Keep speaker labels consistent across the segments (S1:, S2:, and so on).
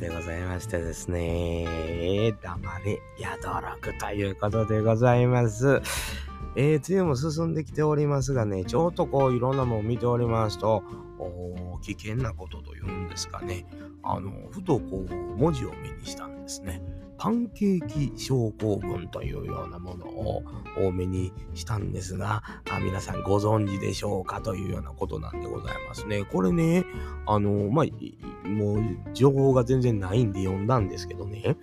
S1: でございましてですね、黙れ、宿楽ということでございます。えー、梅雨も進んできておりますがね、ちょっとこういろんなものを見ておりますと、危険なことというんですかね、あの、ふとこう文字を目にしたんですね。パンケーキ症候群というようなものを多めにしたんですが、あ皆さんご存知でしょうかというようなことなんでございますね。これね、あの、まあ、もう情報が全然ないんで読んだんですけどね、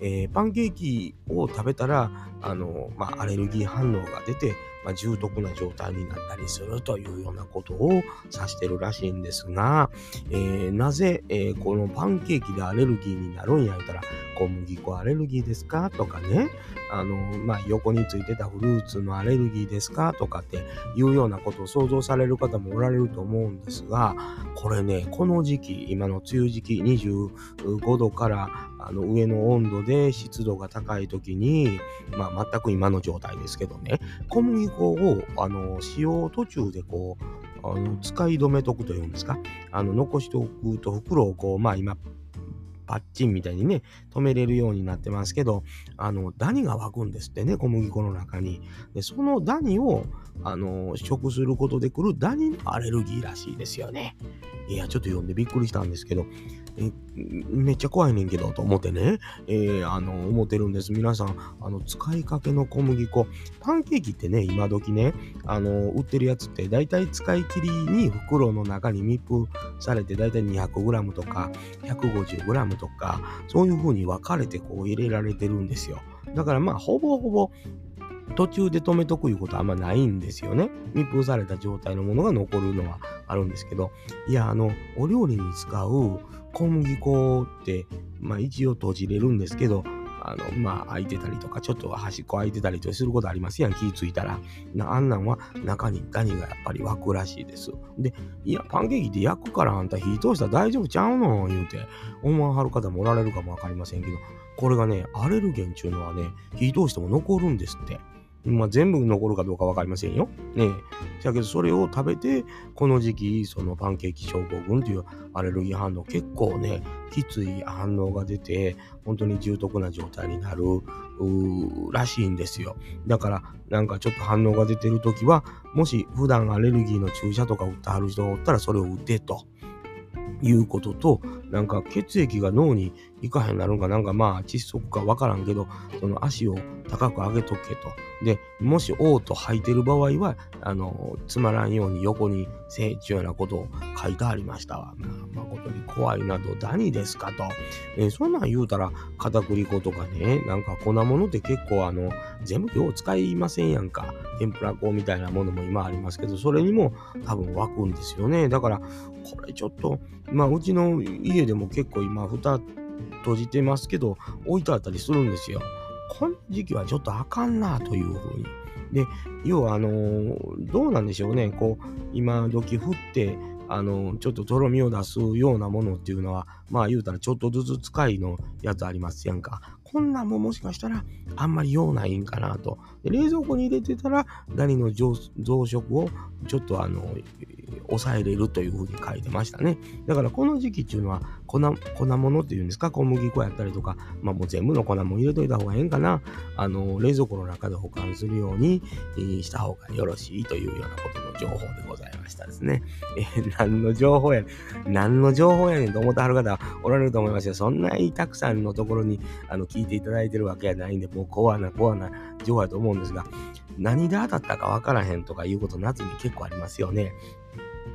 S1: えー、パンケーキを食べたら、あの、まあ、アレルギー反応が出て、まあ、重篤な状態になったりするというようなことを指してるらしいんですが、えー、なぜ、えー、このパンケーキでアレルギーになるんや言ったら、小麦粉アレルギーですか？とかね、あの、まあ、横についてたフルーツのアレルギーですか？とかっていうようなことを想像される方もおられると思うんですが、これね、この時期、今の梅雨時期25度からあの上の温度で湿度が高い時に、まあ、全く今の状態ですけどね、小麦粉をあの使用途中でこう、あの使い止めとくというんですか、あの残しておくと袋をこう、まあ今、パッチンみたいにね、止めれるようになってますけど、あの、ダニが湧くんですってね、小麦粉の中に。で、そのダニを、あの、食することで来るダニのアレルギーらしいですよね。いや、ちょっと読んでびっくりしたんですけど、めっちゃ怖いねんけど、と思ってね、えー、あの、思ってるんです。皆さん、あの、使いかけの小麦粉、パンケーキってね、今時ね、あの、売ってるやつって、だいたい使い切りに袋の中に密封されて、だいたい 200g とか 150g とか、そういう風に分かれてこう入れられてるんですよ。だからまあ、ほぼほぼ、途中で止めとくいうことはあんまないんですよね。密封された状態のものが残るのはあるんですけど、いや、あの、お料理に使う小麦粉って、まあ一応閉じれるんですけど、あの、まあ、開いてたりとか、ちょっと端っこ開いてたりとすることありますやん、気ぃついたら。あんなんは中にダニがやっぱり湧くらしいです。で、いや、パンケーキって焼くからあんた火通したら大丈夫ちゃうの？言うて、思わはる方もおられるかもわかりませんけど、これがね、アレルゲンっていうのはね、火通しても残るんですって。まあ、全部残るかどうか分かりませんよ。ねえ。だけど、それを食べて、この時期、そのパンケーキ症候群というアレルギー反応、結構ね、きつい反応が出て、本当に重篤な状態になるらしいんですよ。だから、なんかちょっと反応が出てるときは、もし普段アレルギーの注射とか打ってはる人がおったら、それを打てと。いうことと、なんか血液が脳に行かへんなるんか、なんかまあ窒息かわからんけど、その足を高く上げとけと。で、もし嘔吐吐いてる場合は、あの、つまらんように横にせいちゅうようなことを書いてありましたわ。まあ、誠に怖いなど、何ですかと。えー、そんなん言うたら、片栗粉とかね、なんか粉物って結構あの、全部よう使いませんやんか。天ぷら粉みたいなものも今ありますけど、それにも多分湧くんですよね。だから、これちょっと、まあ、うちの家でも結構今、蓋閉じてますけど、置いてあったりするんですよ。この時期はちょっとあかんなというふうに。で、要は、あのー、どうなんでしょうね。こう、今時降って、あのー、ちょっととろみを出すようなものっていうのは、まあ言うたらちょっとずつ使いのやつありますやんか。こんなんももしかしたらあんまり用ないんかなと。で冷蔵庫に入れてたら、ダニの増殖をちょっとあの、抑えれるというふうに書いてましたね。だからこの時期っていうのは粉、粉物っていうんですか、小麦粉やったりとか、まあもう全部の粉も入れといた方がええんかな。あの、冷蔵庫の中で保管するようにした方がよろしいというようなことの情報でございましたですね。え、何の情報や、何の情報やねんと思ってはる方おられると思いますよ。そんなにたくさんのところにあの聞聞いていただいてるわけやないんで、もう怖な怖な情報やと思うんですが、何で当たったかわからへんとかいうこと夏に結構ありますよね。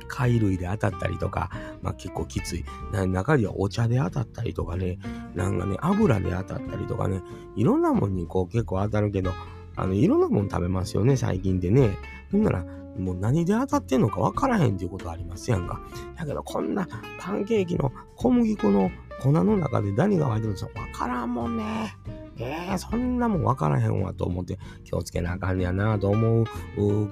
S1: 貝類で当たったりとか、まあ結構きつい。中にはお茶で当たったりとかね、なんかね、油で当たったりとかね、いろんなもんにこう結構当たるけど、あの、いろんなもん食べますよね、最近でね。ほんなら、もう何で当たってんのかわからへんっていうことありますやんか。だけど、こんなパンケーキの小麦粉の粉の中で何が入ってるんですかわからんもんね。えー、そんなもんわからへんわと思って気をつけなあかんねやなと思う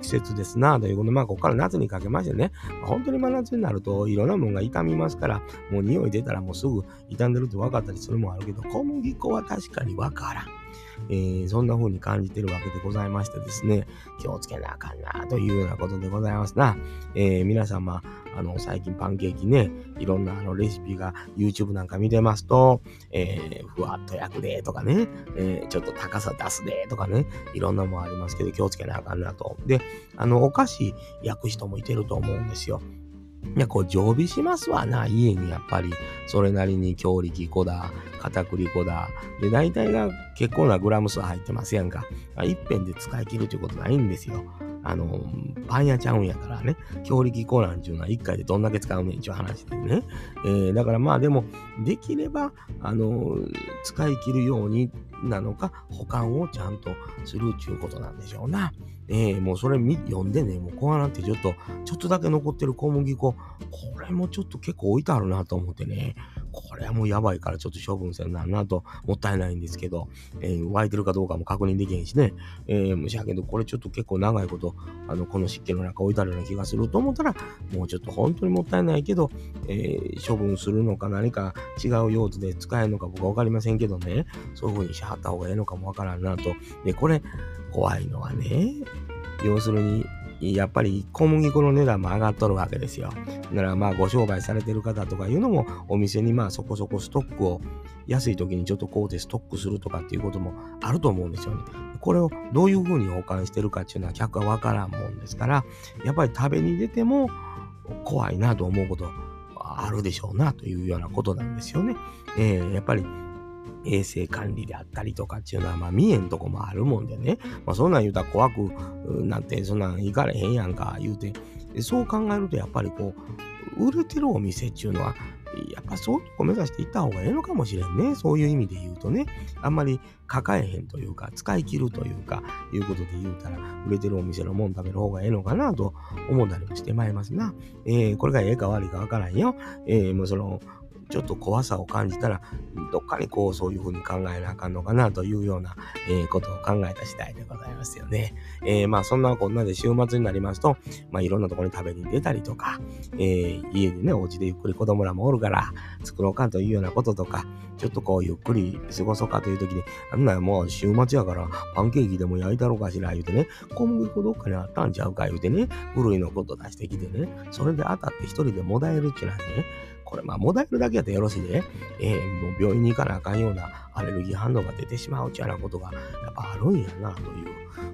S1: 季節ですなということで、まあ、ここから夏にかけましてね、本当に真夏になるといろんなもんが傷みますから、もう匂い出たらもうすぐ傷んでるって分かったりするもんあるけど、小麦粉は確かにわからん。えー、そんな風に感じてるわけでございましてですね、気をつけなあかんなというようなことでございますな。えー、皆様、あの、最近パンケーキね、いろんなあのレシピが YouTube なんか見てますと、えー、ふわっと焼くでとかね、えー、ちょっと高さ出すでとかね、いろんなもありますけど気をつけなあかんなと。で、あの、お菓子焼く人もいてると思うんですよ。いや、こう常備しますわな、家にやっぱり。それなりに強力粉だ、片栗粉だ。で、大体が結構なグラム数入ってますやんか。いっぺんで使い切るということないんですよ。あの、パン屋ちゃうんやからね、強力粉なんちゅうのは1回でどんだけ使うねんちゅう話でね。えー、だからまあでも、できれば、あの、使い切るようになのか、保管をちゃんとするちゅうことなんでしょうな。えー、もうそれ読んでね、もうこうなんてちょっと、ちょっとだけ残ってる小麦粉、これもちょっと結構置いてあるなと思ってね、これはもうやばいからちょっと処分せんなるなと、もったいないんですけど、えー、湧いてるかどうかも確認できへんしね、えー、むしゃけど、これちょっと結構長いこと、あの、この湿気の中置いてあるような気がすると思ったら、もうちょっと本当にもったいないけど、えー、処分するのか何か違う用途で使えるのか僕はわかりませんけどね、そういう風にしはった方がええのかもわからんなと。で、これ、怖いのはね、要するに、やっぱり小麦粉の値段も上がっとるわけですよ。だからまあご商売されてる方とかいうのもお店にまあそこそこストックを安い時にちょっとこうでストックするとかっていうこともあると思うんですよね。これをどういうふうに保管してるかっていうのは客はわからんもんですから、やっぱり食べに出ても怖いなと思うことあるでしょうなというようなことなんですよね。えー、やっぱり衛生管理であったりとかっていうのは、まあ見えんとこもあるもんでね、まあそんなん言うたら怖くなって、そんなん行かれへんやんか言うて、そう考えるとやっぱりこう、売れてるお店っていうのは、やっぱそういうとこ目指していった方がええのかもしれんね。そういう意味で言うとね。あんまり抱えへんというか、使い切るというか、いうことで言うたら、売れてるお店のもん食べる方がええのかなと思ったりもしてまいりますな。えー、これがええか悪いかわからんよ。えー、もうその、ちょっと怖さを感じたら、どっかにこう、そういうふうに考えなあかんのかなというような、えー、ことを考えた次第でございますよね。えー、まあ、そんなこんなで週末になりますと、まあ、いろんなところに食べに出たりとか、えー、家でね、お家でゆっくり子供らもおるから、作ろうかというようなこととか、ちょっとこう、ゆっくり過ごそうかという時に、あんなもう週末やから、パンケーキでも焼いたろうかしら、言うてね、小麦粉どっかにあったんちゃうか、言うてね、古いのこと出してきてね、それで当たって一人でもだえるっていうのはね、これまあ、もだえるだけやったらよろしいで、えー、もう病院に行かなあかんようなアレルギー反応が出てしまうちゃなことがやっぱあるんやなという、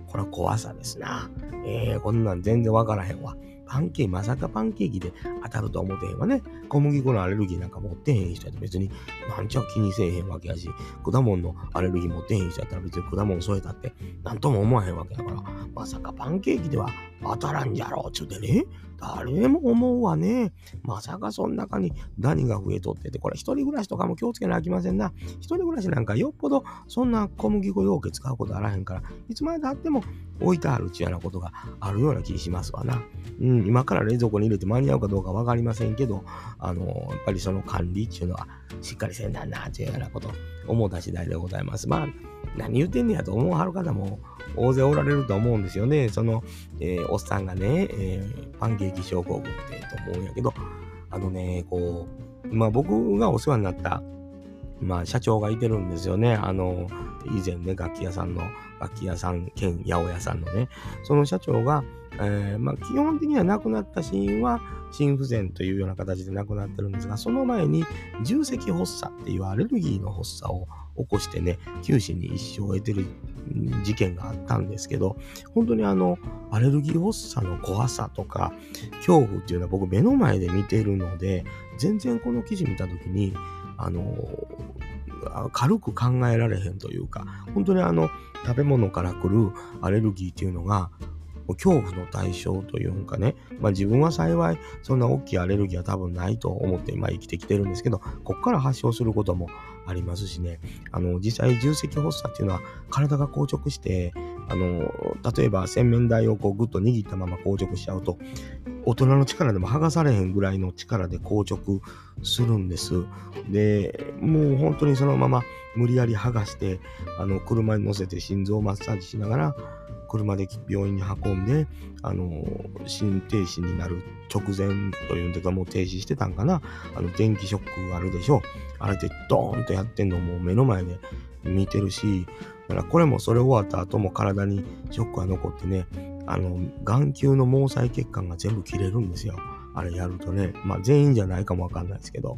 S1: これは怖さですな。えー、こんなん全然わからへんわ。パンケーキ、まさかパンケーキで当たると思ってへんわね。小麦粉のアレルギーなんか持ってへん人やったら別になんちゃ気にせえへんわけやし、果物のアレルギー持ってへん人やったら別に果物添えたってなんとも思わへんわけだから、まさかパンケーキでは当たらんじゃろうちゅうてね。誰も思うわね。まさかそん中にダニが増えとってて、これ一人暮らしとかも気をつけなきませんな。一人暮らしなんかよっぽどそんな小麦粉容器使うことあらへんから、いつまでたっても置いてあるちやなことがあるような気しますわな。うん、今から冷蔵庫に入れて間に合うかどうかわかりませんけど、あの、やっぱりその管理っていうのはしっかりせんだな、というようなこと思うた次第でございます。まあ、何言ってんねやと思うはる方も大勢おられると思うんですよね。その、えー、おっさんがね、えー、パンケーキ症候群ってと思うんやけど、あのね、こう、まあ僕がお世話になった、まあ社長がいてるんですよね。あの、以前ね、楽器屋さんの、楽器屋さん兼八百屋さんのね、その社長が、えー、まあ基本的には亡くなった死因は心不全というような形で亡くなってるんですが、その前に重積発作っていうアレルギーの発作を起こしてね、九死に一生を得てる事件があったんですけど、本当にあの、アレルギー発作の怖さとか、恐怖っていうのは僕目の前で見てるので、全然この記事見た時に、あの、軽く考えられへんというか、本当にあの、食べ物から来るアレルギーっていうのが、恐怖の対象というかね、まあ自分は幸いそんな大きいアレルギーは多分ないと思って今生きてきてるんですけど、こっから発症することもありますしね、あの、実際重積発作っていうのは体が硬直して、あの、例えば洗面台をこうグッと握ったまま硬直しちゃうと、大人の力でも剥がされへんぐらいの力で硬直するんです。で、もう本当にそのまま無理やり剥がして、あの、車に乗せて心臓マッサージしながら、車で病院に運んで、あの、心停止になる直前というんでか、もう停止してたんかな。あの、電気ショックがあるでしょ。あれでドーンとやってんのもう目の前で見てるし、だからこれもそれ終わった後も体にショックが残ってね、あの、眼球の毛細血管が全部切れるんですよ。あれやるとね。まあ全員じゃないかもわかんないですけど。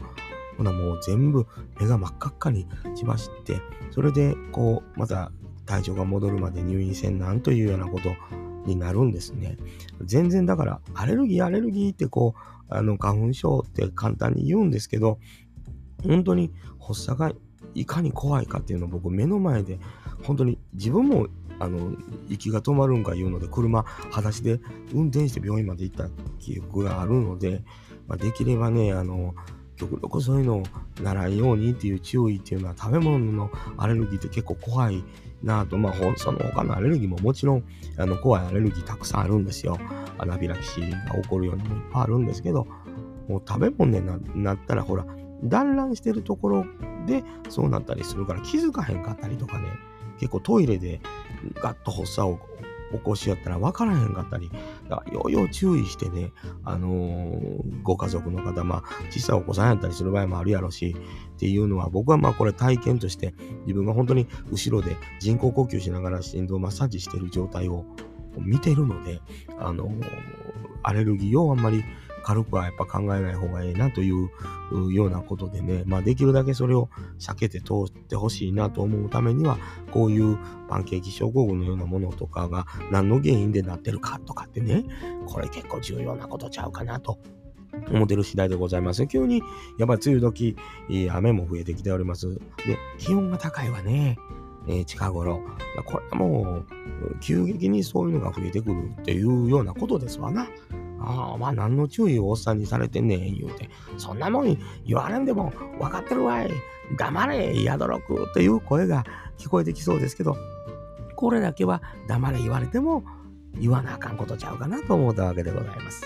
S1: ほなもう全部目が真っ赤っかにしまして、それでこう、また体調が戻るまで入院せんなんというようなことになるんですね。全然だからアレルギーアレルギーってこう、あの花粉症って簡単に言うんですけど、本当に発作がいかに怖いかっていうのを僕目の前で本当に自分もあの息が止まるんかいうので車裸足で運転して病院まで行った記憶があるので、まあ、できればねあの極力そういうのをならんようにっていう注意っていうのは食べ物のアレルギーって結構怖いなあと、まあ、その他のアレルギーももちろんあの怖いアレルギーたくさんあるんですよ。アナフィラキシーが起こるようなもいっぱいあるんですけど、もう食べ物になったらほら、団らんしてるところでそうなったりするから気づかへんかったりとかね、結構トイレでガッと発作を起こしやったら分からへんかったり、だからようよう注意してね、あのー、ご家族の方、まあ、小さいお子さんやったりする場合もあるやろし、っていうのは僕はまあこれ体験として自分が本当に後ろで人工呼吸しながら心臓マッサージしてる状態を見てるので、あのー、アレルギーをあんまり軽くはやっぱ考えない方がいいなというようなことでね、まあできるだけそれを避けて通ってほしいなと思うためには、こういうパンケーキ症候群のようなものとかが何の原因でなってるかとかってね、これ結構重要なことちゃうかなと思ってる次第でございます。急に、やっぱり梅雨時、雨も増えてきております。で、気温が高いわね。えー、近頃。これはもう、急激にそういうのが増えてくるっていうようなことですわな。ああ、まあ何の注意をおっさんにされてんねん、言うて。そんなもん言われんでも分かってるわい。黙れ、やどろくという声が聞こえてきそうですけど、これだけは黙れ言われても言わなあかんことちゃうかなと思ったわけでございます。